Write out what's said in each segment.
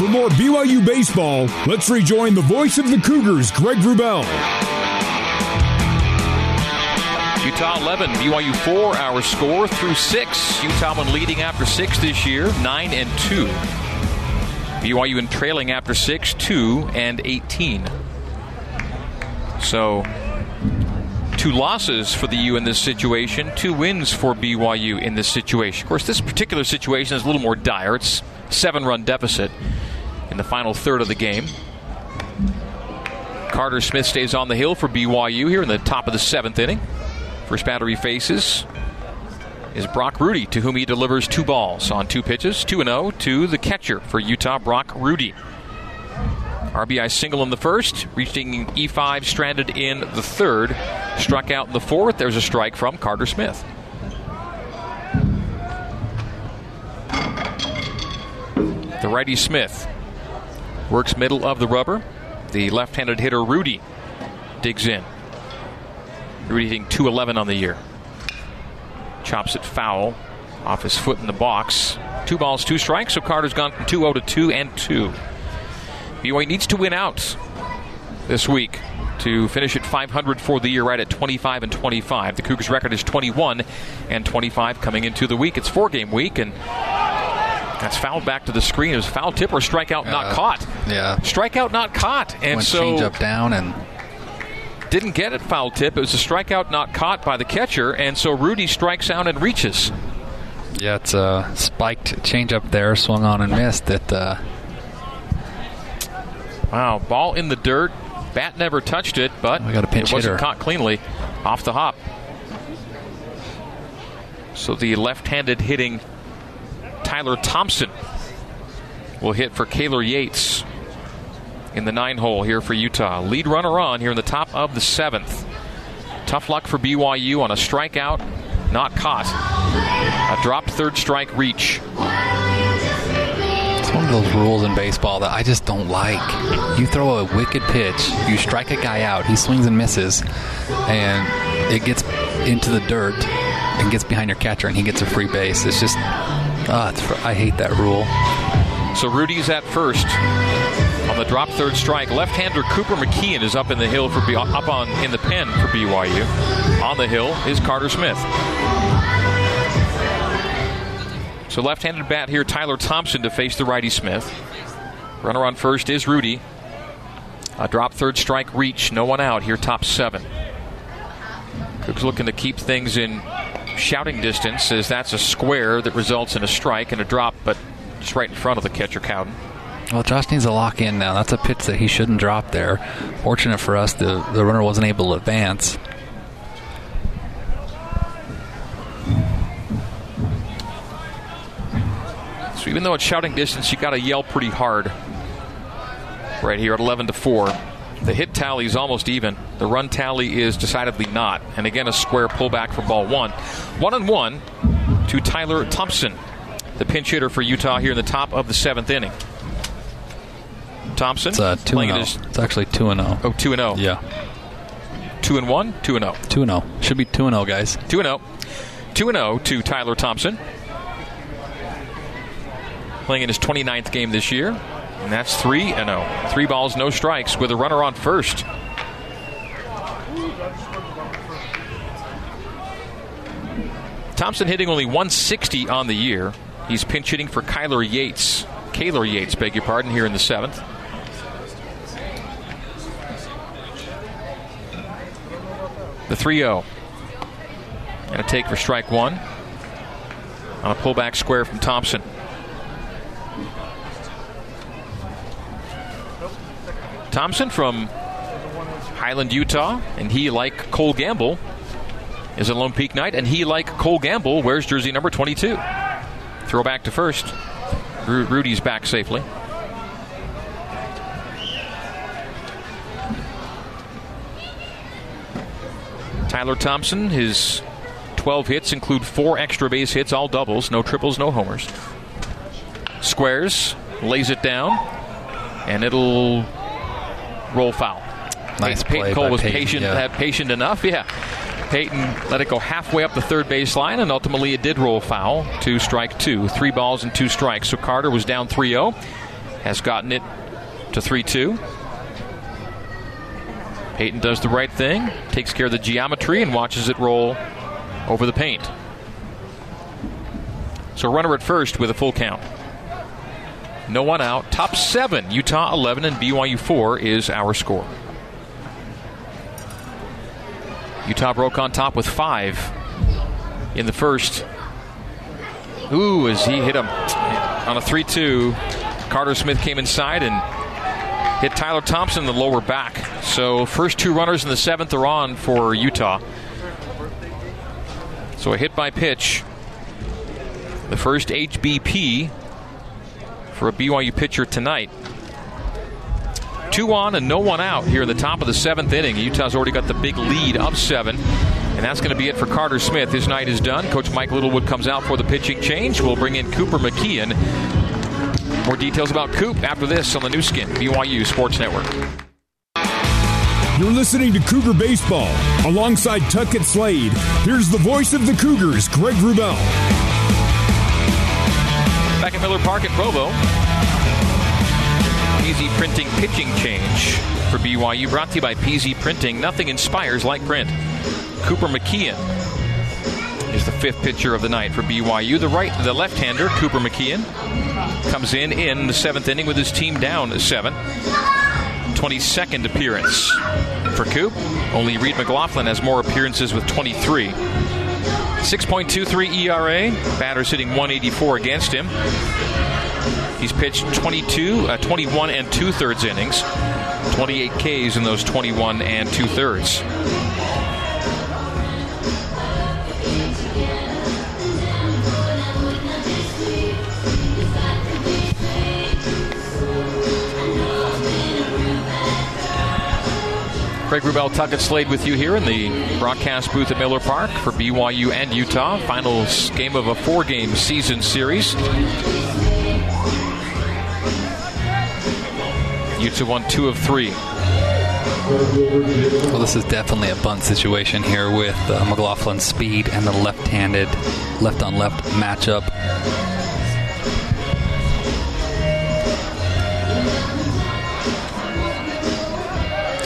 For more BYU baseball, let's rejoin the voice of the Cougars, Greg Wrubell. Utah 11, BYU 4, our score through 6. Utah one leading after 6 this year, 9 and 2. BYU in trailing after 6, 2 and 18. So, two losses for the U in this situation, two wins for BYU in this situation. Of course, this particular situation is a little more dire. It's seven run deficit the final third of the game. Carter Smith stays on the hill for BYU here in the top of the seventh inning. First batter he faces is Brock Rudy, to whom he delivers two balls on two pitches, 2 0 to the catcher for Utah, Brock Rudy. RBI single in the first, reaching E5 stranded in the third. Struck out in the fourth. There's a strike from Carter Smith. The righty Smith works middle of the rubber. The left handed hitter Rudy digs in. Rudy hitting 211 on the year. Chops it foul off his foot in the box. Two balls, two strikes, so Carter's gone from 2 0 to 2 and 2. BYU needs to win out this week to finish at 500 for the year, right at 25 and 25. The Cougars' record is 21 and 25 coming into the week. It's four game week, and that's fouled back to the screen. It was foul tip or strikeout uh, not caught. Yeah, strikeout not caught, and Went so change up down and didn't get it foul tip. It was a strikeout not caught by the catcher, and so Rudy strikes out and reaches. Yeah, it's a spiked change up there, swung on and missed. It. Uh... Wow, ball in the dirt. Bat never touched it, but we got a pinch it wasn't hitter. caught cleanly off the hop. So the left-handed hitting Tyler Thompson will hit for Kaylor Yates in the nine hole here for Utah. Lead runner on here in the top of the seventh. Tough luck for BYU on a strikeout, not caught. A dropped third strike reach. It's one of those rules in baseball that I just don't like. You throw a wicked pitch, you strike a guy out, he swings and misses, and it gets into the dirt and gets behind your catcher, and he gets a free base. It's just, it's, I hate that rule. So Rudy's at first on the drop third strike. Left-hander Cooper McKeon is up in the hill for up on in the pen for BYU. On the hill is Carter Smith. So left-handed bat here, Tyler Thompson to face the righty Smith. Runner on first is Rudy. A drop third strike reach, no one out here, top seven. Cougs looking to keep things in shouting distance as that's a square that results in a strike and a drop, but just right in front of the catcher Cowden. Well, Josh needs to lock in now. That's a pitch that he shouldn't drop there. Fortunate for us, the, the runner wasn't able to advance. So even though it's shouting distance, you got to yell pretty hard. Right here at 11 to 4. The hit tally is almost even. The run tally is decidedly not. And again, a square pullback for ball one. One and one to Tyler Thompson, the pinch hitter for Utah here in the top of the seventh inning. Thompson. It's uh, two and his, It's actually two and zero. Oh, two and zero. Yeah. Two and one. Two and zero. Two and zero. Should be two and zero, guys. Two and zero. Two and zero to Tyler Thompson. Playing in his 29th game this year, and that's three and zero. Three balls, no strikes, with a runner on first. Thompson hitting only 160 on the year. He's pinch hitting for Kyler Yates. Kaylor Yates, beg your pardon, here in the seventh. The 3 0. And a take for strike one on a pullback square from Thompson. Thompson from Highland, Utah, and he, like Cole Gamble, is a Lone Peak Knight, and he, like Cole Gamble, wears jersey number 22. Throw back to first. Rudy's back safely. Tyler Thompson, his 12 hits include four extra base hits, all doubles, no triples, no homers. Squares, lays it down, and it'll roll foul. Nice Peyton Cole was Peyton, patient, yeah. patient enough, yeah. Peyton let it go halfway up the third baseline, and ultimately it did roll foul to strike two. Three balls and two strikes. So Carter was down 3 0. has gotten it to 3 2. Peyton does the right thing, takes care of the geometry, and watches it roll over the paint. So runner at first with a full count. No one out. Top seven, Utah 11 and BYU 4 is our score. Utah broke on top with five in the first. Ooh, as he hit him on a 3 2, Carter Smith came inside and hit Tyler Thompson in the lower back. So, first two runners in the seventh are on for Utah. So, a hit by pitch. The first HBP for a BYU pitcher tonight. Two on and no one out here in the top of the seventh inning. Utah's already got the big lead of seven. And that's going to be it for Carter Smith. His night is done. Coach Mike Littlewood comes out for the pitching change. We'll bring in Cooper McKeon. More details about Coop after this on the Nu Skin, BYU Sports Network. You're listening to Cougar Baseball. Alongside Tuckett Slade, here's the voice of the Cougars, Greg Wrubell. Back at Miller Park at Provo. PZ Printing pitching change for BYU. Brought to you by PZ Printing. Nothing inspires like print. Cooper McKeon is the fifth pitcher of the night for BYU. The right, the left-hander, Cooper McKeon, comes in in the seventh inning with his team down seven. 22nd appearance for Coop. Only Reed McLaughlin has more appearances with 23. 6.23 ERA. Batter hitting 184 against him. He's pitched 22, uh, 21 and two thirds innings, 28 Ks in those 21 and two thirds. Craig Wrubell, Tuckett Slade with you here in the broadcast booth at Miller Park for BYU and Utah. Final game of a four game season series. Utah won two of three. Well, this is definitely a bunt situation here with uh, McLaughlin's speed and the left handed, left on left matchup.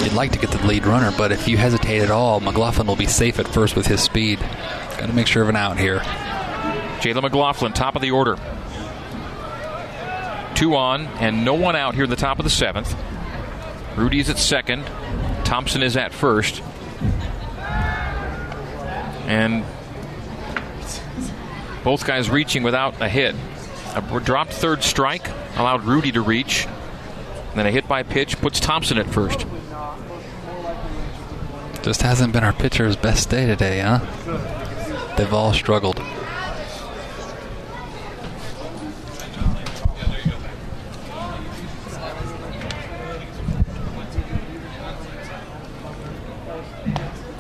You'd like to get the lead runner, but if you hesitate at all, McLaughlin will be safe at first with his speed. Got to make sure of an out here. Jalen McLaughlin, top of the order. Two on and no one out here in the top of the seventh. Rudy's at second. Thompson is at first. And both guys reaching without a hit. A dropped third strike allowed Rudy to reach. And then a hit by pitch puts Thompson at first. Just hasn't been our pitcher's best day today, huh? They've all struggled.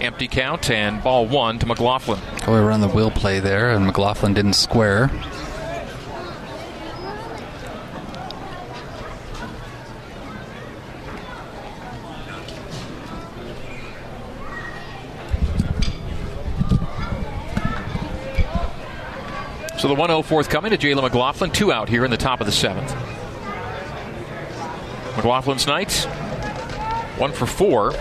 Empty count and ball one to McLaughlin. Oh, we run the wheel play there, and McLaughlin didn't square. So the 1 0 fourth coming to Jalen McLaughlin. Two out here in the top of the seventh. McLaughlin's night, one for four.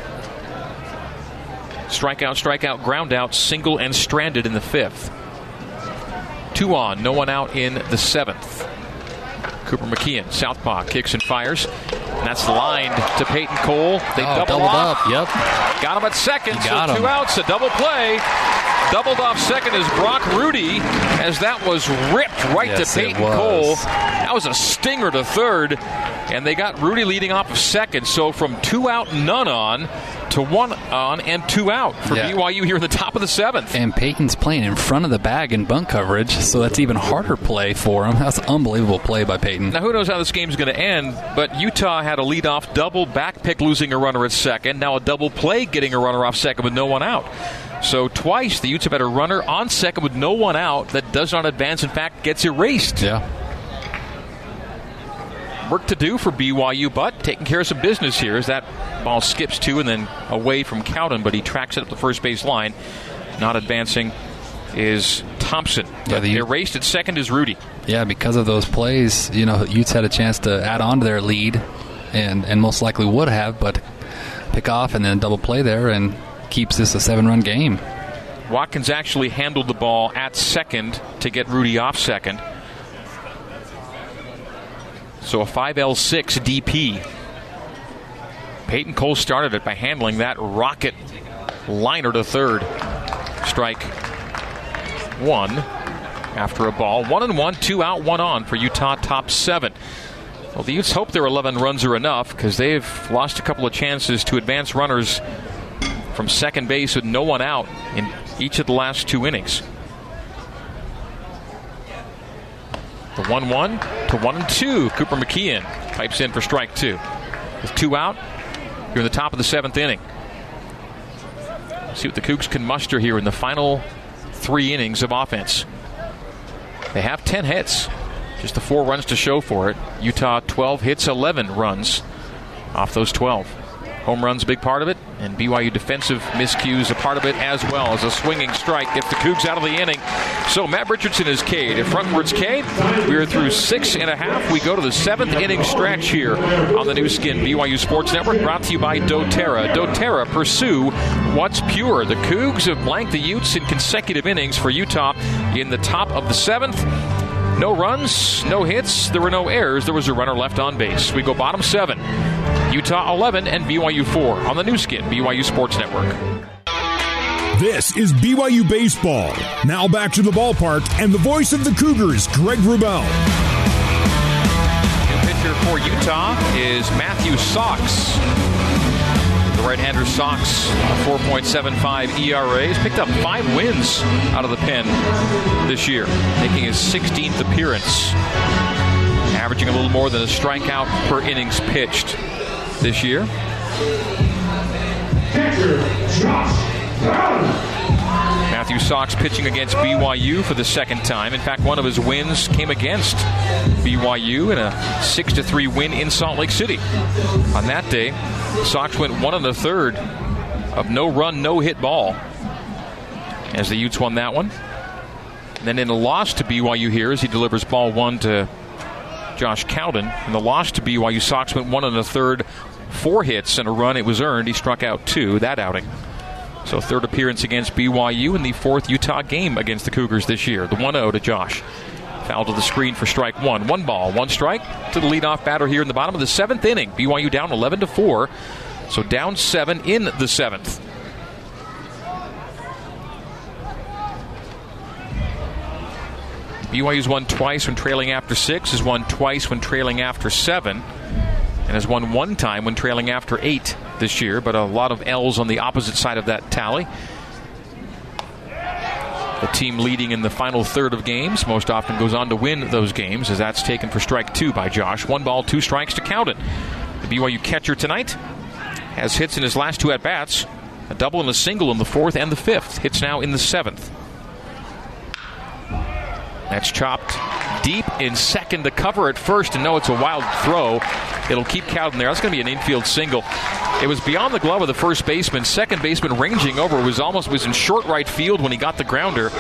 Strikeout, strikeout, ground out, single and stranded in the fifth. Two on, no one out in the seventh. Cooper McKeon, southpaw, kicks and fires. And that's lined to Peyton Cole. They Oh, double doubled up. Yep. Got him at second, so him. two outs, a double play. Doubled off second is Brock Rudy, as that was ripped right Yes, to Peyton. Cole. That was a stinger to third, and they got Rudy leading off of second. So from two out, none on, to one on and two out for Yeah. BYU here in the top of the seventh. And Peyton's playing in front of the bag in bunt coverage, so that's even harder play for him. That's an unbelievable play by Peyton. Now, who knows how this game's going to end, but Utah had a leadoff double back pick losing a runner at second. Now a double play getting a runner off second with no one out. So twice the Utes have had a runner on second with no one out that does not advance. In fact, gets erased. Yeah. Work to do for BYU, but taking care of some business here as that ball skips two and then away from Cowden, but he tracks it up the first base line. Not advancing is Thompson. Yeah, the- erased at second is Rudy. Yeah, because of those plays, you know, Utes had a chance to add on to their lead, and and most likely would have, but pick off and then double play there and keeps this a seven-run game. Watkins actually handled the ball at second to get Rudy off second. So a 5L6 DP. Peyton Cole started it by handling that rocket liner to third. Strike one after a ball. One and one, two out, one on for Utah top seven. Well, the Utes hope their 11 runs are enough because they've lost a couple of chances to advance runners from second base with no one out in each of the last two innings. The 1 1 to 1 and 2. Cooper McKeon pipes in for strike two. With two out, you're in the top of the seventh inning. See what the Cougs can muster here in the final three innings of offense. They have 10 hits, just the four runs to show for it. Utah 12 hits, 11 runs off those 12. Home runs big part of it, and BYU defensive miscues a part of it as well as a swinging strike gets the Cougs out of the inning. So Matt Richardson is K'd. If frontwards K, we are through six and a half. We go to the seventh inning stretch here on the Nu Skin BYU Sports Network, brought to you by doTERRA. doTERRA, pursue what's pure. The Cougs have blanked the Utes in consecutive innings for Utah in the top of the seventh. No runs, no hits, there were no errors. There was a runner left on base. We go bottom seven. Utah 11 and BYU 4 on the Nu Skin, BYU Sports Network. This is BYU Baseball. Now back to the ballpark and the voice of the Cougars, Greg Wrubell. New pitcher for Utah is Matthew Sox. The right-hander Sox, 4.75 ERA, has picked up five wins out of the pen this year, making his 16th appearance, averaging a little more than a strikeout per innings pitched this year. Matthew Sox pitching against BYU for the second time. In fact, one of his wins came against BYU in a 6 3 win in Salt Lake City. On that day, Sox went one and a third of no run, no hit ball as the Utes won that one. And then in a loss to BYU here as he delivers ball one to Josh Cowden. In the loss to BYU, Sox went one and a third, four hits and a run. It was earned. He struck out two that outing. So third appearance against BYU and the fourth Utah game against the Cougars this year. The 1-0 to Josh. Foul to the screen for strike one. One ball, one strike to the leadoff batter here in the bottom of the seventh inning. BYU down 11 to four, so down seven in the seventh. BYU's won twice when trailing after six, has won twice when trailing after seven, and has won one time when trailing after eight this year, but a lot of L's on the opposite side of that tally. The team leading in the final third of games most often goes on to win those games, as that's taken for strike two by Josh. One ball, two strikes to count it. The BYU catcher tonight has hits in his last two at bats a double and a single in the fourth and the fifth. Hits now in the seventh. That's chopped deep in second to cover at first, and no, it's a wild throw. It'll keep Cowden there. That's going to be an infield single. It was beyond the glove of the first baseman. Second baseman ranging over was almost was in short right field when he got the grounder.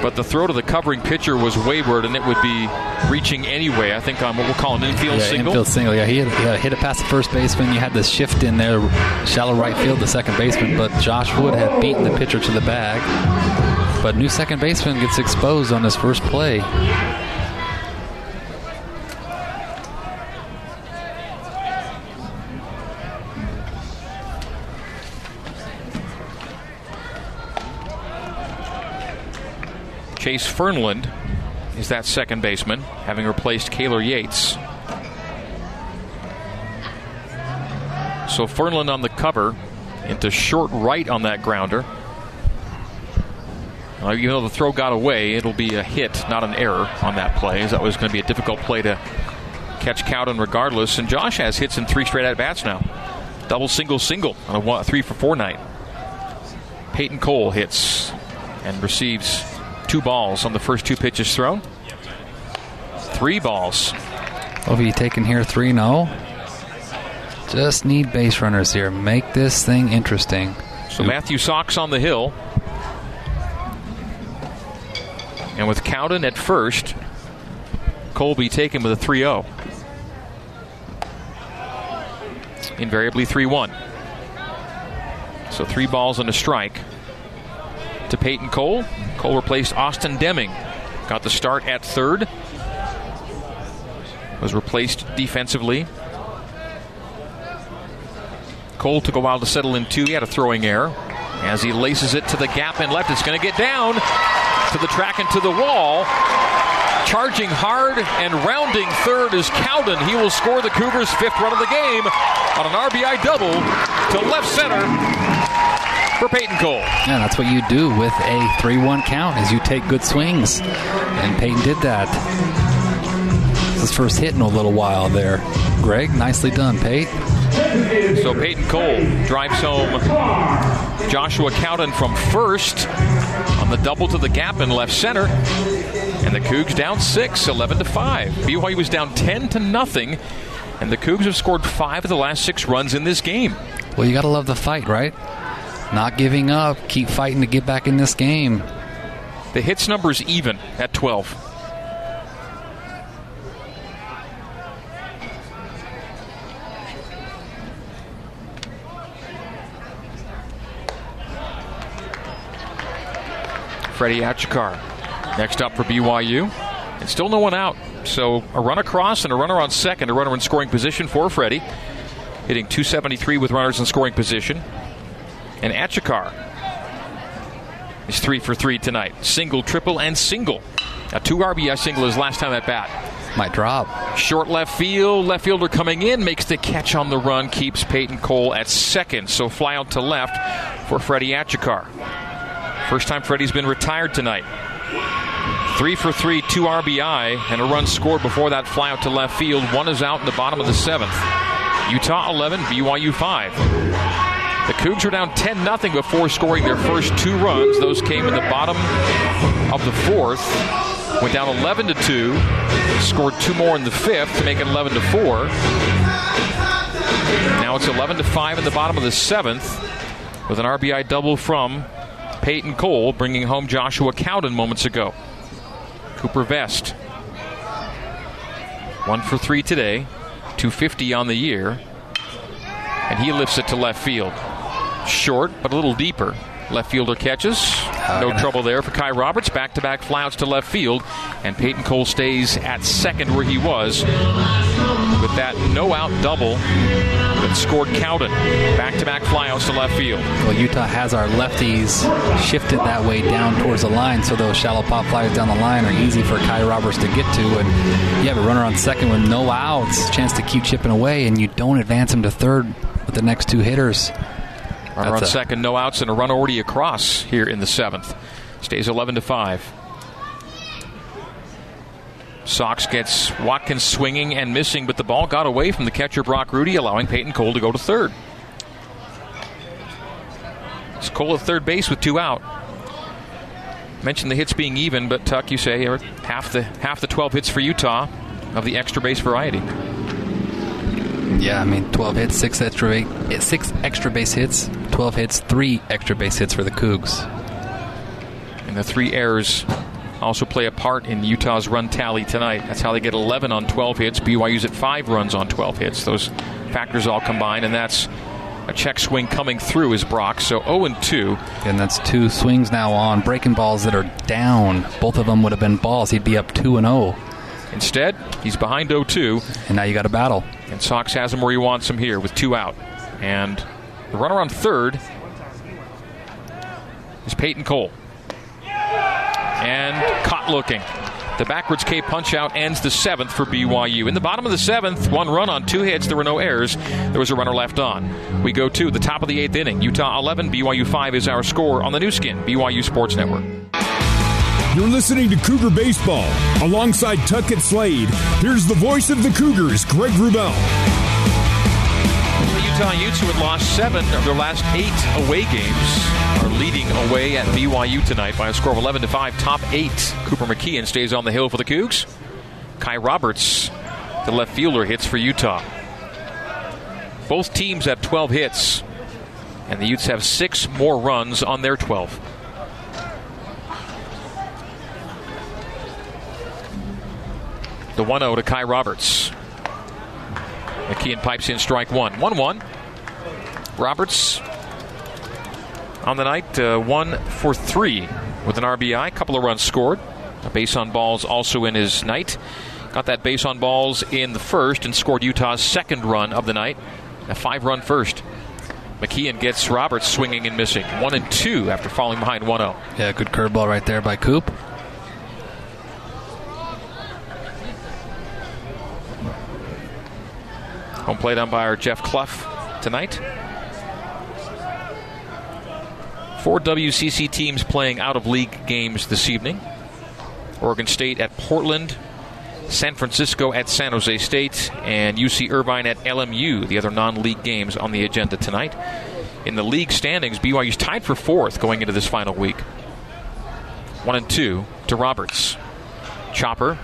But the throw to the covering pitcher was wayward, and it would be reaching anyway. I think on what we'll call an infield yeah, single. Infield single. Yeah, he had, he had hit it past the first baseman. You had the shift in there, shallow right field, the second baseman. But Josh Wood had beaten the pitcher to the bag. But new second baseman gets exposed on his first play. Chase Fernland is that second baseman, having replaced Kaylor Yates. So Fernland on the cover into short right on that grounder. Uh, even though the throw got away, it'll be a hit, not an error on that play, as that was going to be a difficult play to catch Cowden regardless. And Josh has hits in three straight at bats now. Double, single, single on a one, three for four night. Peyton Cole hits and receives two balls on the first two pitches thrown. Three balls. You taken here? 3 0. Just need base runners here. Make this thing interesting. So Matthew Sox on the hill. And with Cowden at first, Colby taken with a 3 0. Invariably 3 1. So three balls and a strike to Peyton Cole. Cole replaced Austin Deming. Got the start at third. Was replaced defensively. Cole took a while to settle in two. He had a throwing error. As he laces it to the gap and left, it's going to get down to the track and to the wall. Charging hard and rounding third is Cowden. He will score the Cougars' fifth run of the game on an RBI double to left center for Peyton Cole. Yeah, that's what you do with a 3 1 count is you take good swings. And Peyton did that. It's his first hit in a little while there. Greg, nicely done, Peyton. So Peyton Cole drives home Joshua Cowden from first on the double to the gap in left center. And the Cougs down 6, 11 to 5. BYU was down 10 to nothing. And the Cougs have scored five of the last six runs in this game. Well, you got to love the fight, right? Not giving up, keep fighting to get back in this game. The hits number's even at 12. Freddie Achikar next up for BYU. And still no one out. So a run across and a runner on second, a runner in scoring position for Freddie. Hitting 273 with runners in scoring position. And Achikar is three for three tonight. Single, triple, and single. A two RBI single his last time at bat. My drop. Short left field. Left fielder coming in makes the catch on the run, keeps Peyton Cole at second. So fly out to left for Freddie Achikar. First time Freddie's been retired tonight. Three for three, two RBI, and a run scored before that fly out to left field. One is out in the bottom of the seventh. Utah 11, BYU 5. The Cougs were down 10 0 before scoring their first two runs. Those came in the bottom of the fourth. Went down 11 to 2. Scored two more in the fifth to make it 11 to 4. Now it's 11 to 5 in the bottom of the seventh with an RBI double from Peyton Cole, bringing home Joshua Cowden moments ago. Cooper Vest. One for three today, 250 on the year, and he lifts it to left field. Short, but a little deeper. Left fielder catches. Uh, no trouble there for Kai Roberts. Back to back flyouts to left field. And Peyton Cole stays at second where he was with that no out double that scored Cowden. Back to back flyouts to left field. Well, Utah has our lefties shifted that way down towards the line, so those shallow pop flyers down the line are easy for Kai Roberts to get to. And you have a runner on second with no outs, chance to keep chipping away, and you don't advance him to third with the next two hitters. Runner on second, no outs, and a run already across here in the seventh. Stays 11 to 5. Sox gets Watkins swinging and missing, but the ball got away from the catcher Brock Rudy, allowing Peyton Cole to go to third. It's Cole at third base with two out. Mentioned the hits being even, but Tuck, you say half the half the 12 hits for Utah of the extra base variety. Yeah, I mean, 12 hits, six extra, six extra base hits, 12 hits, three extra base hits for the Cougs. And the three errors also play a part in Utah's run tally tonight. That's how they get 11 on 12 hits. BYU's at five runs on 12 hits. Those factors all combined, and that's a check swing coming through is Brock. So 0 and 2. And that's two swings now on breaking balls that are down. Both of them would have been balls. He'd be up 2 and 0. Instead, he's behind 0 2. And now you got a battle. And Sox has him where he wants him here with two out. And the runner on third is Peyton Cole. And caught looking. The backwards K punch out ends the seventh for BYU. In the bottom of the seventh, one run on two hits. There were no errors. There was a runner left on. We go to the top of the eighth inning. Utah 11, BYU 5 is our score on the Nu Skin, BYU Sports Network. You're listening to Cougar Baseball. Alongside Tuckett Slade, here's the voice of the Cougars, Greg Wrubell. Utes, who had lost seven of their last eight away games, are leading away at BYU tonight by a score of 11 to 5. Top eight. Cooper McKeon stays on the hill for the Cougs. Kai Roberts, the left fielder, hits for Utah. Both teams have 12 hits, and the Utes have six more runs on their 12. The 1 0 to Kai Roberts. McKeon pipes in strike one. 1 1. Roberts on the night, uh, 1 for 3 with an RBI, couple of runs scored. A base on balls also in his night. Got that base on balls in the first and scored Utah's second run of the night. A five run first. McKeon gets Roberts swinging and missing. One and two after falling behind 1 0. Yeah, good curveball right there by Coop. Home plate umpire Jeff Clough tonight. Four WCC teams playing out of league games this evening. Oregon State at Portland, San Francisco at San Jose State, and UC Irvine at LMU, the other non league games on the agenda tonight. In the league standings, BYU's tied for fourth going into this final week. One and two to Roberts. Chopper,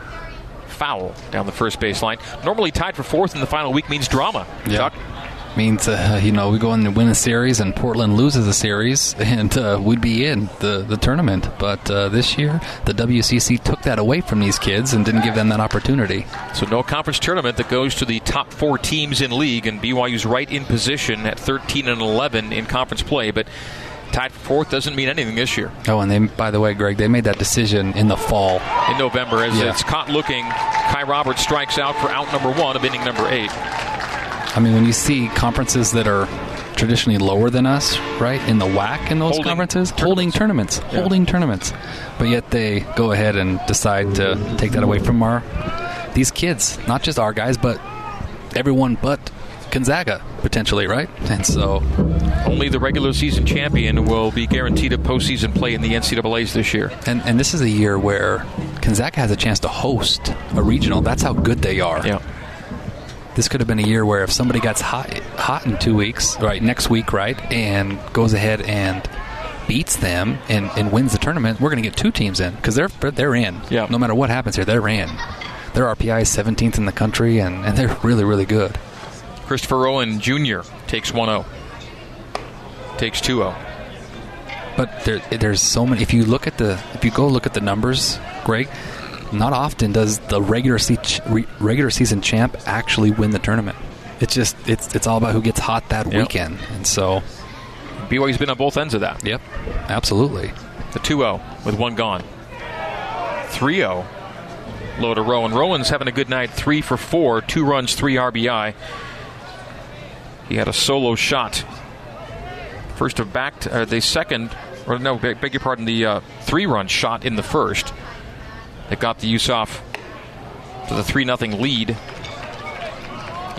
foul down the first baseline. Normally tied for fourth in the final week means drama. Yeah. Chuck? Means, uh, you know, we go in and win a series and Portland loses a series and uh, we'd be in the, the tournament. But uh, this year, the WCC took that away from these kids and didn't give them that opportunity. So no conference tournament that goes to the top four teams in league, and BYU's right in position at 13 and 11 in conference play, but tied for fourth doesn't mean anything this year. Oh, and they, by the way, Greg, they made that decision in the fall. In November, as Yeah. it's caught looking, Kai Roberts strikes out for out number one of inning number eight. I mean, when you see conferences that are traditionally lower than us, right, in the WAC in those Holding conferences, tournaments. holding tournaments, Yeah. holding tournaments, but yet they go ahead and decide to take that away from our these kids, not just our guys, but everyone but Gonzaga potentially, right? And so, Only the regular season champion will be guaranteed a postseason play in the NCAA's this year. and and this is a year where Gonzaga has a chance to host a regional. That's how good they are. Yeah. this could have been a year where if somebody gets hot hot in two weeks, right, next week, right, and goes ahead and beats them and, and wins the tournament, we're going to get two teams in because they're they're in. Yeah. No matter what happens here, they're in. Their RPI is 17th in the country, and, and they're really really good. Christopher Rowan Jr. takes 1 0. Takes 2 0. But there, there's so many. If you look at the, if you go look at the numbers, Greg, not often does the regular se- re- regular season champ actually win the tournament. It's just it's it's all about who gets hot that Yep. weekend, and so BYU's been on both ends of that. yep, absolutely. The 2 0 with one gone. 3 0. Low to Rowan. Rowan's having a good night. Three for four. Two runs, three RBI. He had a solo shot. First of back, uh, the second, or no, beg, beg your pardon, the uh, three run shot in the first that got the Yusof to the 3 0 lead.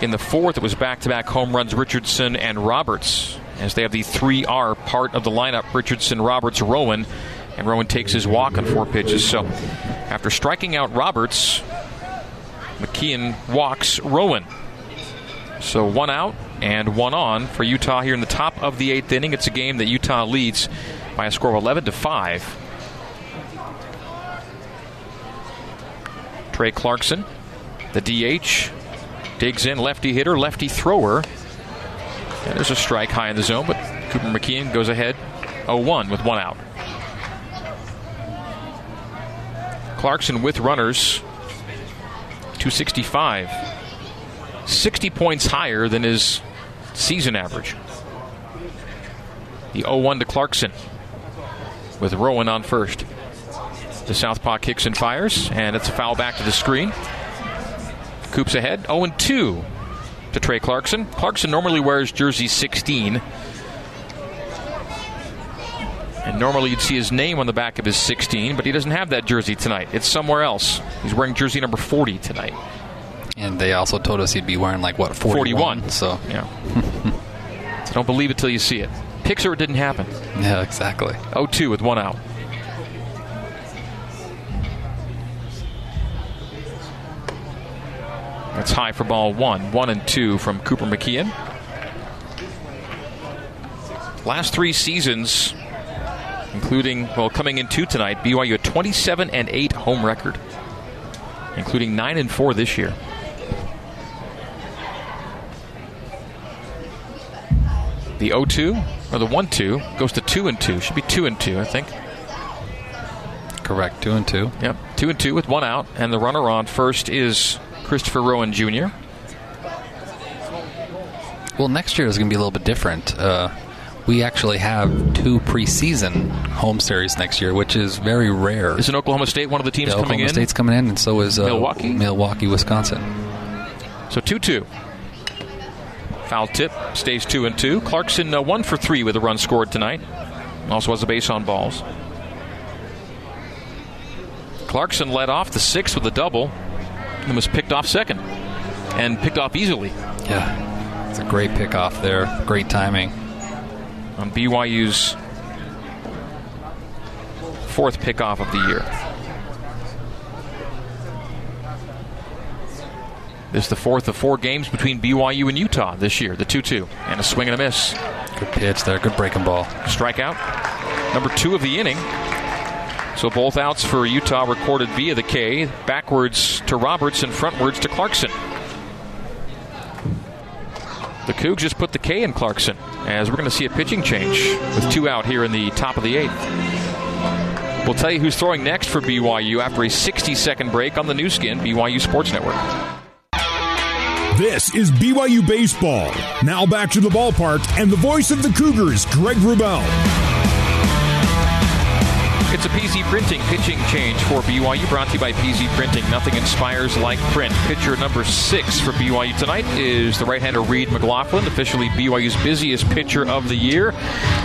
In the fourth, it was back to back home runs, Richardson and Roberts, as they have the 3R part of the lineup Richardson, Roberts, Rowan. And Rowan takes his walk on four pitches. So after striking out Roberts, McKeon walks Rowan. So one out and one on for Utah here in the top of the eighth inning. It's a game that Utah leads by a score of 11 to 5. Trey Clarkson, the DH, digs in lefty hitter, lefty thrower. And there's a strike high in the zone, but Cooper McKeon goes ahead 0 1 with one out. Clarkson with runners, 265. 60 points higher than his season average. The 0 1 to Clarkson with Rowan on first. The southpaw kicks and fires, and it's a foul back to the screen. Coops ahead, 0 2 to Trey Clarkson. Clarkson normally wears jersey 16. And normally you'd see his name on the back of his 16, but he doesn't have that jersey tonight. It's somewhere else. He's wearing jersey number 40 tonight. And they also told us he'd be wearing like what 41. 41. So Yeah. so don't believe it till you see it. Picture it didn't happen. yeah, exactly. 0 2 with one out. That's high for ball one. One and two from Cooper McKeon. Last three seasons, including, well, coming in two tonight, BYU a 27 and 8 home record, including 9 and 4 this year. The 0-2 or the 1-2 goes to 2 and 2. Should be 2 and 2, I think. Correct. Two and two. Yep, two and two with one out, and the runner on first is Christopher Rowan Jr. Well, next year is going to be a little bit different. Uh, we actually have two preseason home series next year, which is very rare. Isn't Oklahoma State one of the teams yeah, coming Oklahoma in? Oklahoma State's coming in, and so is uh, Milwaukee? Milwaukee, Wisconsin. So 2 2. Foul tip stays 2 and 2. Clarkson uh, 1 for 3 with a run scored tonight. Also has a base on balls. Clarkson led off the sixth with a double and was picked off second. And picked off easily Yeah, it's a great pickoff there. Great timing. on BYU's fourth pickoff of the year. This is the fourth of four games between BYU and Utah this year, the 2 2. And a swing and a miss. Good pitch there. Good breaking ball. Strikeout. Number two of the inning. So both outs for Utah recorded via the K. Backwards to Roberts and frontwards to Clarkson. The Cougs just put the K in Clarkson as we're going to see a pitching change with two out here in the top of the eighth. We'll tell you who's throwing next for BYU after a 60 second break on the Nu Skin, BYU Sports Network. This is BYU Baseball. Now back to the ballpark and the voice of the Cougars, Greg Wrubell. It's a PZ Printing pitching change for BYU, brought to you by PZ Printing. Nothing inspires like print. Pitcher number six for BYU tonight is the right-hander Reed McLaughlin, officially BYU's busiest pitcher of the year.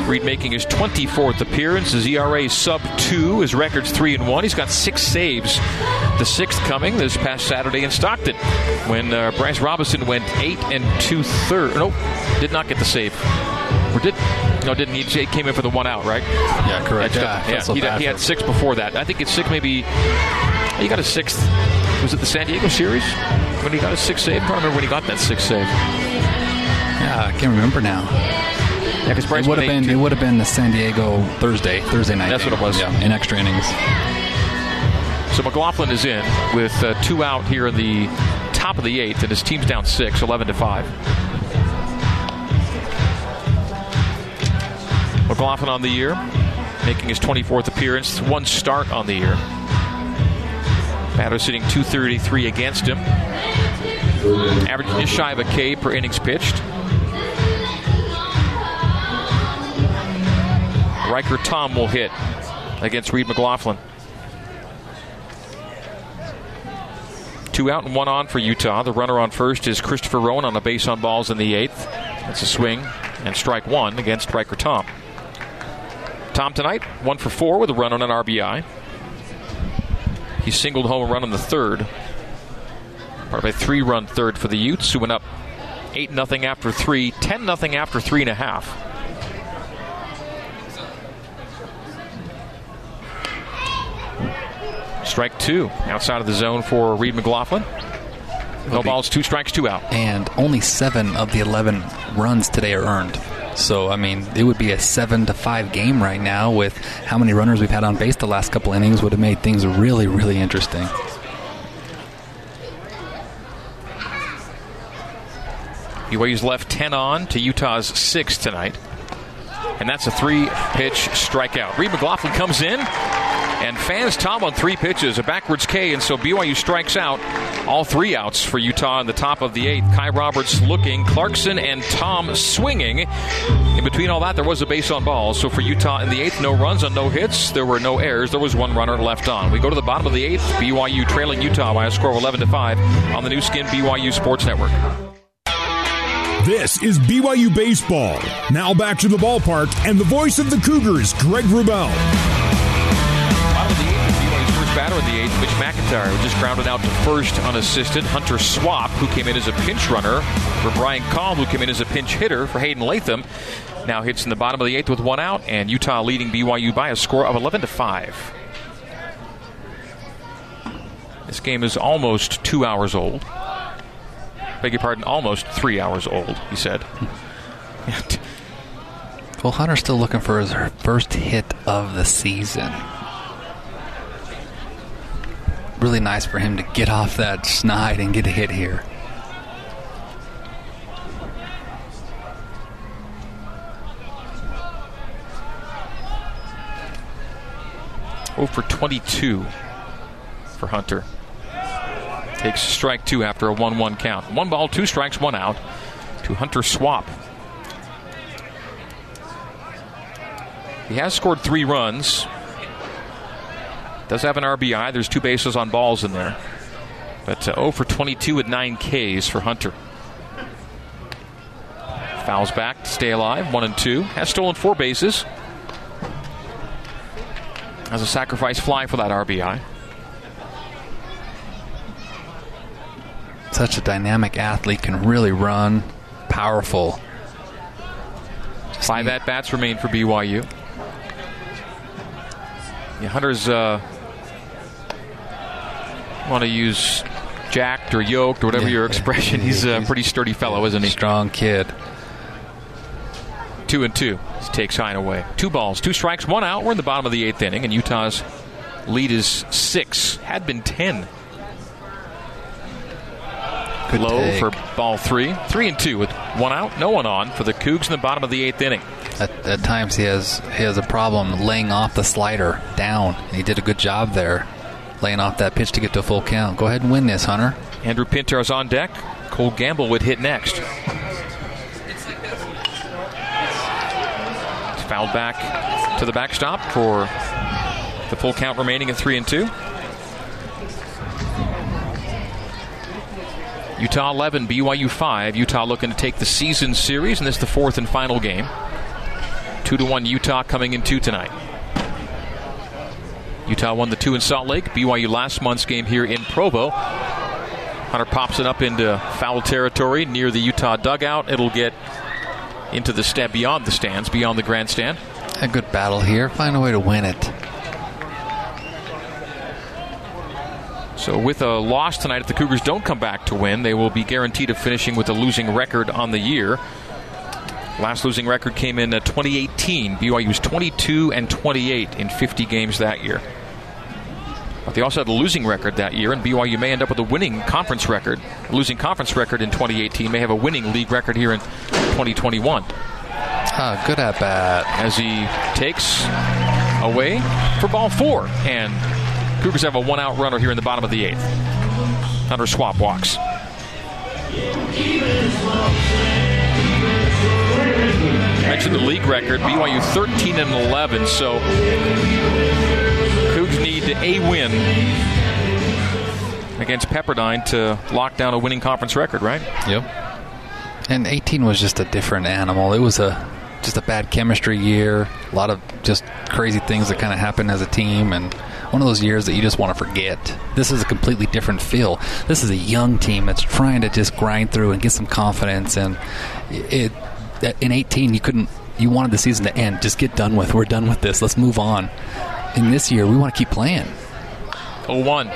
Reed making his 24th appearance. His ERA sub two. His record's three and one. He's got six saves. The sixth coming this past Saturday in Stockton, when uh, Bryce Robinson went eight and two thirds. Nope, did not get the save. Or did no? Didn't he? He came in for the one out, right? Yeah, correct. Yeah, I good. feel yeah. he, bad he had six before that. I think it's six, maybe. He got a sixth. Was it the San Diego series when he got a sixth save? I don't remember when he got that sixth save. Yeah, I can't remember now. Yeah, because Bryce It would have been. eight, It would have been the San Diego Thursday, Thursday night. That's game. what it was. Yeah, in extra innings. So McLaughlin is in with uh, two out here in the top of the eighth, and his team's down six, 11 to five. McLaughlin on the year, making his 24th appearance, one start on the year. Batter sitting 233 against him. Averaging just shy of a K per innings pitched. Riker Tom will hit against Reed McLaughlin. Two out and one on for Utah. The runner on first is Christopher Rowan on a base on balls in the eighth. That's a swing and strike one against Riker Tom. Tom tonight, one for four with a run on an RBI. He singled home a run on the third. Part of a three run third for the Utes, who went up 8 0 after three, 10 0 after three and a half. Strike two outside of the zone for Reed McLaughlin. No be- balls, two strikes, two out. And only seven of the 11 runs today are earned. So, I mean, it would be a seven to five game right now with how many runners we've had on base the last couple innings would have made things really, really interesting. BYU's left 10 on to Utah's 6 tonight. And that's a three pitch strikeout. Reed McLaughlin comes in and fans Tom on three pitches, a backwards K, and so BYU strikes out all three outs for Utah in the top of the eighth. Kai Roberts looking, Clarkson and Tom swinging. In between all that, there was a base on balls. So for Utah in the eighth, no runs on no hits. There were no errors. There was one runner left on. We go to the bottom of the eighth. BYU trailing Utah by a score of 11 to 5 on the Nu Skin BYU Sports Network. This is BYU Baseball. Now back to the ballpark and the voice of the Cougars, Greg Wrubell. Batter in the eighth, Mitch McIntyre, who just grounded out to first unassisted. Hunter Swap, who came in as a pinch runner for Brian Kalm, who came in as a pinch hitter for Hayden Latham. Now hits in the bottom of the eighth with one out, and Utah leading BYU by a score of 11 to 5. This game is almost two hours old. Beg your pardon, almost three hours old, he said. Well, Hunter's still looking for his first hit of the season. Really nice for him to get off that snide and get a hit here. 0 for 22 for Hunter. Takes strike two after a 1 1 count. One ball, two strikes, one out to Hunter Swap. He has scored three runs. Does have an RBI. There's two bases on balls in there. But uh, 0 for 22 with 9 Ks for Hunter. Fouls back to stay alive. 1 and 2. Has stolen four bases. Has a sacrifice fly for that RBI. Such a dynamic athlete, can really run, powerful. Just Five at bats remain for BYU. Yeah, Hunter's uh, want to use jacked or yoked or whatever yeah, your expression. He's a pretty sturdy fellow, isn't he? Strong kid. Two and two. He takes Hine away. Two balls, two strikes, one out. We're in the bottom of the eighth inning, and Utah's lead is six. Had been ten. Good Low take. for ball three. Three and two with one out, no one on for the Cougs in the bottom of the eighth inning. At, at times he has he has a problem laying off the slider down. and He did a good job there laying off that pitch to get to a full count. Go ahead and win this, Hunter. Andrew Pintar's on deck. Cole Gamble would hit next. fouled back to the backstop for the full count remaining at three and two. Utah 11, BYU 5. Utah looking to take the season series, and this is the fourth and final game. 2 to 1 Utah coming in two tonight. Utah won the two in Salt Lake. BYU last month's game here in Provo. Hunter pops it up into foul territory near the Utah dugout. It'll get into the stand beyond the stands, beyond the grandstand. A good battle here. Find a way to win it. So, with a loss tonight, if the Cougars don't come back to win, they will be guaranteed of finishing with a losing record on the year. Last losing record came in uh, 2018. BYU was 22 and 28 in 50 games that year. But they also had a losing record that year, and BYU may end up with a winning conference record. A losing conference record in 2018 may have a winning league record here in 2021. Ah, good at bat. As he takes away for ball four, and Cougars have a one-out runner here in the bottom of the eighth. Hunter Swap walks. Mentioned the league record, BYU 13 and 11, so Cougs need a win against Pepperdine to lock down a winning conference record, right? Yep. And 18 was just a different animal. It was a just a bad chemistry year. A lot of just crazy things that kind of happened as a team, and one of those years that you just want to forget. This is a completely different feel. This is a young team that's trying to just grind through and get some confidence. And it in 18 you couldn't. You wanted the season to end. Just get done with. We're done with this. Let's move on. In this year, we want to keep playing. 0-1.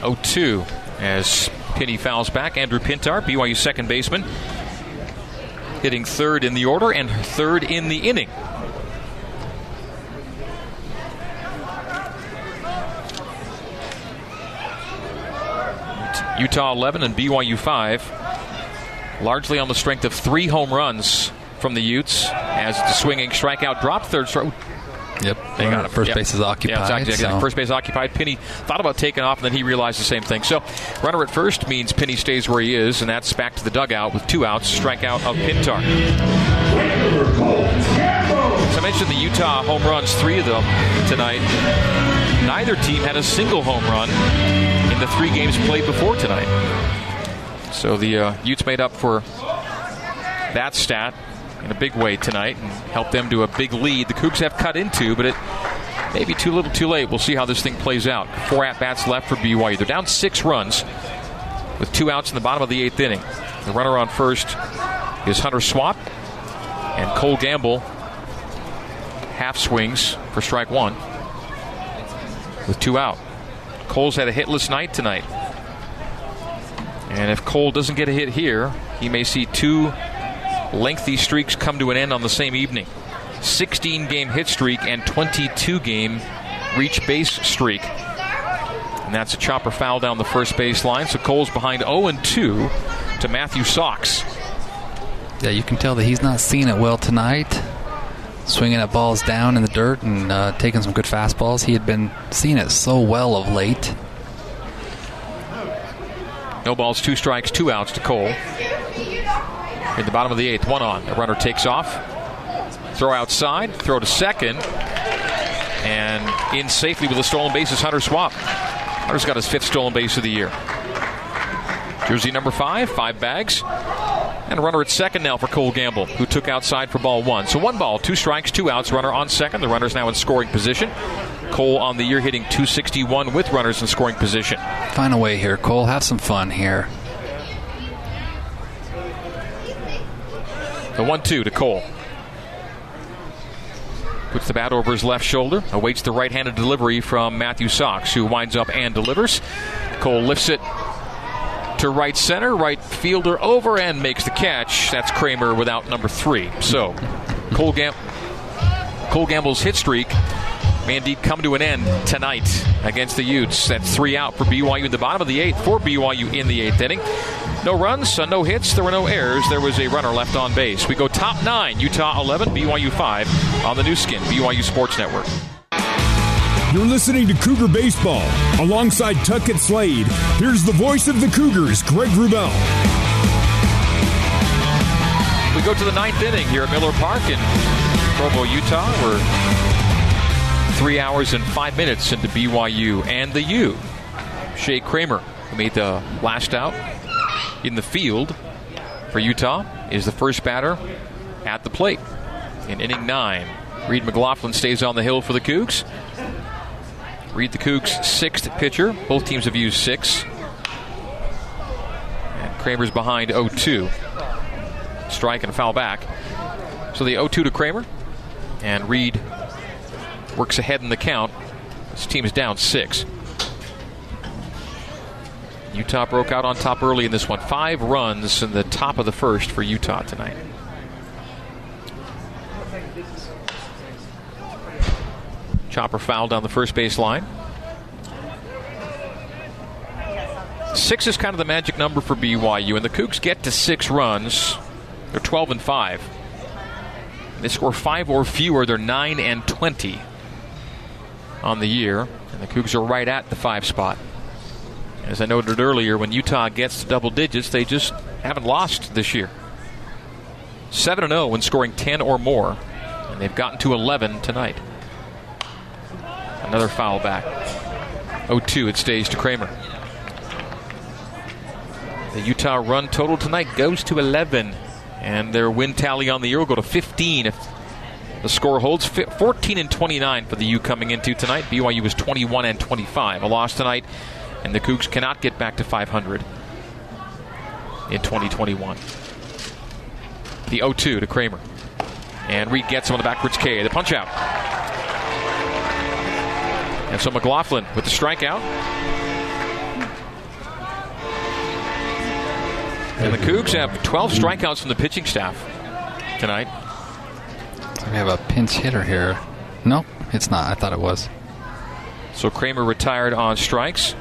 0-2 as Penny fouls back. Andrew Pintar, BYU second baseman, hitting third in the order and third in the inning. Utah 11 and BYU 5. Largely on the strength of three home runs from the Utes as the swinging strikeout dropped third strike. Yep, they got it. First yep. base is occupied. Yeah, exactly. So. First base occupied. Penny thought about taking off, and then he realized the same thing. So, runner at first means Penny stays where he is, and that's back to the dugout with two outs. Strikeout of Pintar. As I mentioned, the Utah home runs, three of them tonight. Neither team had a single home run in the three games played before tonight. So the uh, Utes made up for that stat in a big way tonight and helped them to a big lead. The Cougs have cut into, but it may be too little too late. We'll see how this thing plays out. Four at bats left for BYU. They're down six runs with two outs in the bottom of the eighth inning. The runner on first is Hunter Swap, and Cole Gamble half swings for strike one with two out. Cole's had a hitless night tonight. And if Cole doesn't get a hit here, he may see two lengthy streaks come to an end on the same evening. 16 game hit streak and 22 game reach base streak. And that's a chopper foul down the first base line. So Cole's behind 0 and 2 to Matthew Socks. Yeah, you can tell that he's not seeing it well tonight. swinging at balls down in the dirt and uh, taking some good fastballs. He had been seeing it so well of late. No balls, two strikes, two outs to Cole. In the bottom of the eighth, one on. The runner takes off. Throw outside, throw to second, and in safely with a stolen base is Hunter Swap. Hunter's got his fifth stolen base of the year. Jersey number five, five bags. And a runner at second now for Cole Gamble, who took outside for ball one. So one ball, two strikes, two outs. Runner on second. The runner's now in scoring position. Cole on the year hitting 261 with runners in scoring position. Find a way here, Cole. Have some fun here. The 1 2 to Cole. Puts the bat over his left shoulder, awaits the right handed delivery from Matthew Sox, who winds up and delivers. Cole lifts it to right center, right fielder over, and makes the catch. That's Kramer without number three. So, Cole, Gam- Cole Gamble's hit streak may indeed come to an end tonight against the Utes. That's three out for BYU in the bottom of the eighth for BYU in the eighth inning. No runs, no hits, there were no errors. There was a runner left on base. We go top nine, Utah 11, BYU 5 on the Nu Skin, BYU Sports Network. You're listening to Cougar Baseball. Alongside Tuckett Slade, here's the voice of the Cougars, Greg Wrubell. We go to the ninth inning here at Miller Park in Provo, Utah. We're three hours and five minutes into BYU and the U. Shea Kramer, who made the last out in the field for Utah, is the first batter at the plate in inning nine. Reed McLaughlin stays on the hill for the Cougs. Reed the Cougs' sixth pitcher. Both teams have used six. And Kramer's behind 0 2. Strike and foul back. So the 0 2 to Kramer. And Reed works ahead in the count. This team is down six. Utah broke out on top early in this one. Five runs in the top of the first for Utah tonight. Chopper foul down the first base line. Six is kind of the magic number for BYU, and the Cougs get to six runs. They're 12 and 5. They score five or fewer, they're 9 and 20 on the year, and the Cougs are right at the five spot. As I noted earlier, when Utah gets to double digits, they just haven't lost this year. 7 0 when scoring 10 or more, and they've gotten to 11 tonight. Another foul back. 0 2, it stays to Kramer. The Utah run total tonight goes to 11, and their win tally on the year will go to 15 if the score holds. 14 and 29 for the U coming into tonight. BYU was 21 and 25. A loss tonight, and the Cougs cannot get back to 500 in 2021. The 0 2 to Kramer. And Reed gets him on the backwards K. The punch out. And so McLaughlin with the strikeout. And the Cougs have 12 strikeouts from the pitching staff tonight. We have a pinch hitter here. Nope, it's not. I thought it was. So Kramer retired on strikes.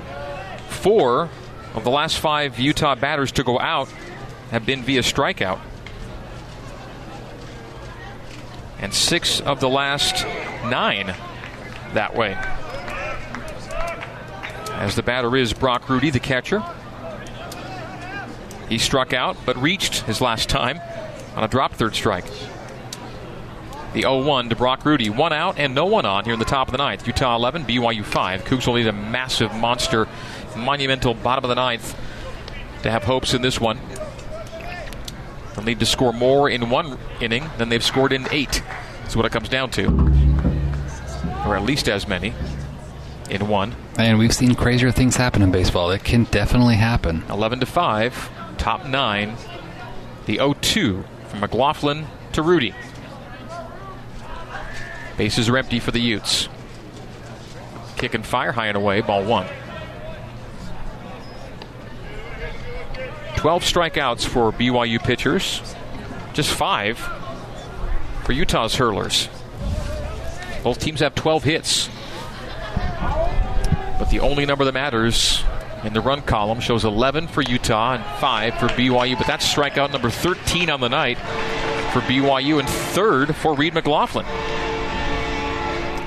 Four of the last five Utah batters to go out have been via strikeout. And six of the last nine that way. As the batter is Brock Rudy, the catcher. He struck out, but reached his last time on a drop third strike. The 0 1 to Brock Rudy. One out and no one on here in the top of the ninth. Utah 11, BYU 5. Cougs will need a massive, monster, monumental bottom of the ninth to have hopes in this one. They'll need to score more in one inning than they've scored in eight. That's what it comes down to. Or at least as many in one. And we've seen crazier things happen in baseball. It can definitely happen. 11 to 5, top nine. The 0 2 from McLaughlin to Rudy. Bases are empty for the Utes. Kick and fire high and away, ball one. 12 strikeouts for BYU pitchers, just five for Utah's hurlers. Both teams have 12 hits. But the only number that matters in the run column shows 11 for Utah and 5 for BYU. But that's strikeout number 13 on the night for BYU and third for Reed McLaughlin.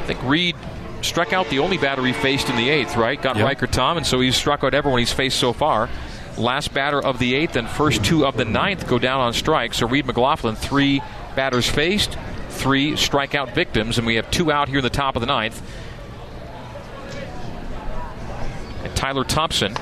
I think Reed struck out the only batter he faced in the eighth, right? Got yep. Ryker Tom, and so he's struck out everyone he's faced so far. Last batter of the eighth and first two of the ninth go down on strikes. So Reed McLaughlin, three batters faced, three strikeout victims, and we have two out here in the top of the ninth. And Tyler Thompson.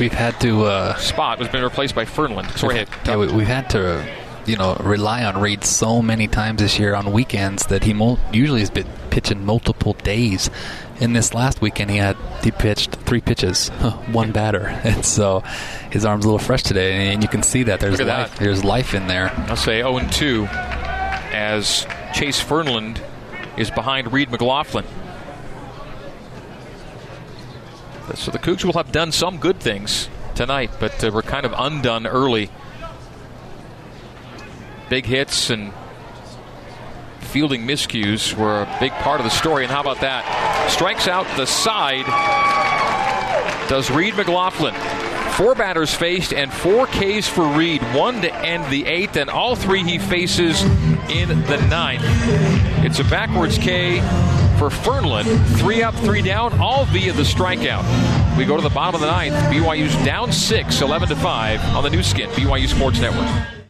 We've had to uh, spot has been replaced by Fernland. Sorry, yeah, we, have had to you know rely on Reed so many times this year on weekends that he mo- usually has been pitching multiple days. In this last weekend, he had he pitched three pitches, one batter, and so his arm's a little fresh today, and you can see that there's life. That. There's life in there. I'll say 0 and 2 as Chase Fernland is behind Reed McLaughlin. So the Cougs will have done some good things tonight, but uh, we're kind of undone early. Big hits and fielding miscues were a big part of the story. And how about that? Strikes out the side. Does Reed McLaughlin. Four batters faced and four Ks for Reed. One to end the eighth, and all three he faces in the ninth. It's a backwards K for Fernland. Three up, three down, all via the strikeout. We go to the bottom of the ninth. BYU's down six, 11 to 5 on the Nu Skin, BYU Sports Network.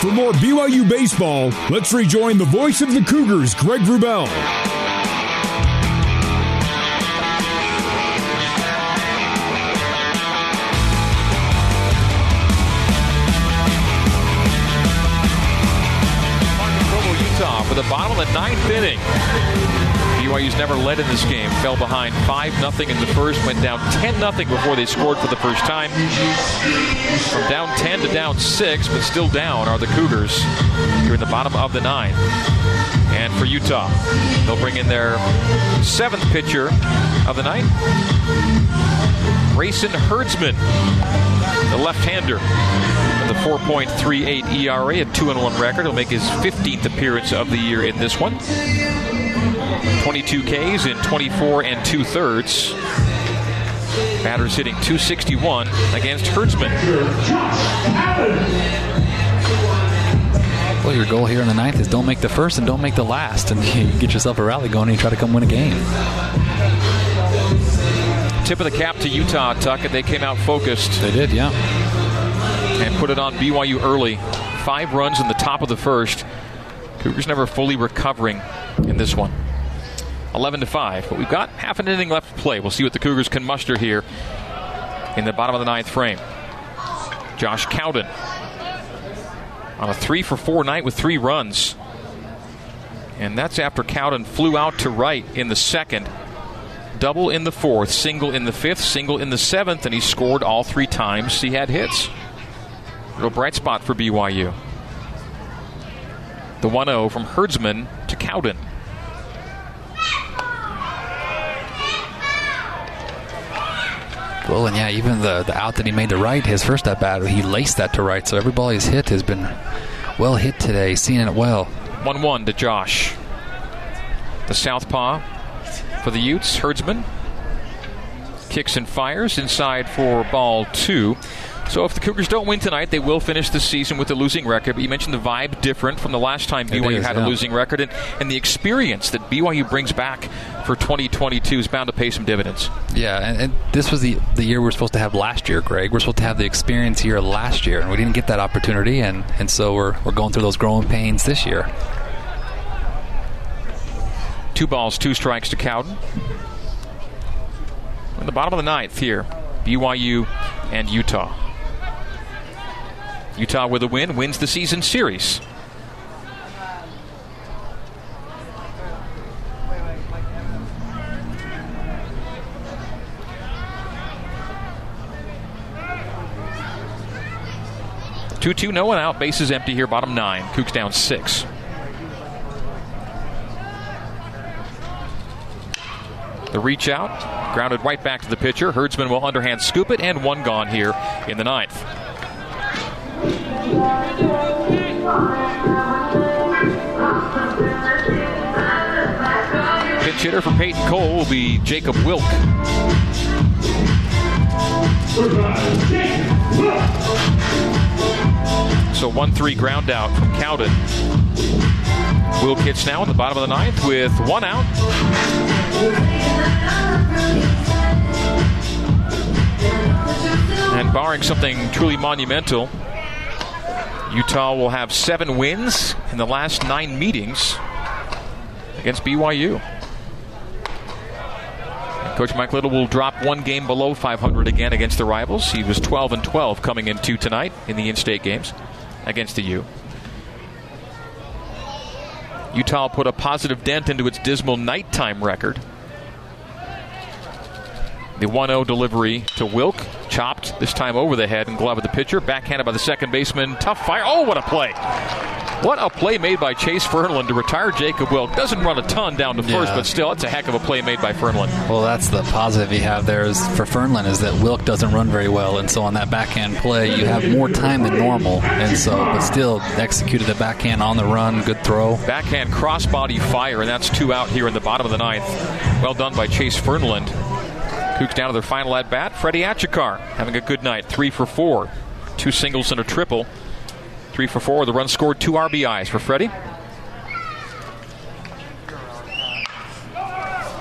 For more BYU baseball, let's rejoin the voice of the Cougars, Greg Wrubell. for the bottom of the ninth inning. BYU's never led in this game. Fell behind 5 0 in the first, went down 10 0 before they scored for the first time. From down 10 to down 6, but still down, are the Cougars here in the bottom of the ninth. And for Utah, they'll bring in their seventh pitcher of the night, Grayson Herdsman, the left hander with a 4.38 ERA, a 2 1 record. He'll make his 15th appearance of the year in this one. 22 Ks in 24 and two thirds. Batters hitting 261 against Herdsman. Well, your goal here in the ninth is don't make the first and don't make the last, and you get yourself a rally going and you try to come win a game. Tip of the cap to Utah, Tuckett. They came out focused. They did, yeah. And put it on BYU early. Five runs in the top of the first. Cougars never fully recovering in this one. 11 to 5. But we've got half an inning left to play. We'll see what the Cougars can muster here in the bottom of the ninth frame. Josh Cowden on a three for four night with three runs. And that's after Cowden flew out to right in the second. Double in the fourth, single in the fifth, single in the seventh, and he scored all three times he had hits. Real bright spot for BYU. The 1 0 from Herdsman to Cowden. Well, and yeah, even the, the out that he made to right, his first at bat, he laced that to right. So every ball he's hit has been well hit today, seeing it well. 1 1 to Josh. The southpaw for the Utes, Herdsman. Kicks and fires inside for ball two. So if the Cougars don't win tonight, they will finish the season with a losing record. But you mentioned the vibe different from the last time BYU is, had yeah. a losing record, and, and the experience that BYU brings back for 2022 is bound to pay some dividends. Yeah, and, and, this was the the year we are supposed to have last year, Greg. We're supposed to have the experience here last year, and we didn't get that opportunity, and, and so we're, we're going through those growing pains this year. Two balls, two strikes to Cowden. In the bottom of the ninth here, BYU and Utah. Utah with a win wins the season series. Two two, no one out. Bases empty here. Bottom nine. Cougs down six. The reach out, grounded right back to the pitcher. Herdsman will underhand scoop it, and one gone here in the ninth. Pinch hitter for Peyton Cole will be Jacob Wilk. So 1 3 ground out from Cowden. Will Kitts now in the bottom of the ninth with one out. And barring something truly monumental, Utah will have seven wins in the last nine meetings against BYU. Coach Mike Little will drop one game below 500 again against the rivals. He was 12 and 12 coming into tonight in the in-state games against the U. Utah put a positive dent into its dismal nighttime record. The 1 0 delivery to Wilk, chopped this time over the head and glove of the pitcher. Backhanded by the second baseman. Tough fire. Oh, what a play! What a play made by Chase Fernland to retire Jacob Wilk. Doesn't run a ton down to first, Yeah. but still, it's a heck of a play made by Fernland. Well, that's the positive you have there is for Fernland is that Wilk doesn't run very well, and so on that backhand play, you have more time than normal, and so but still executed the backhand on the run, good throw. Backhand crossbody fire, and that's two out here in the bottom of the ninth. Well done by Chase Fernland. Cougs down to their final at bat. Freddie Achikar having a good night, three for four, two singles and a triple. Three for four. The run scored two RBIs for Freddie.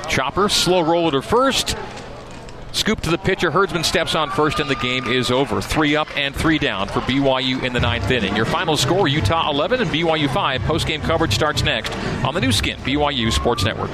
Chopper, slow roller to first. Scoop to the pitcher. Herdsman steps on first, and the game is over. Three up and three down for BYU in the ninth inning. Your final score Utah 11 and BYU 5. Post game coverage starts next on the Nu Skin, BYU Sports Network.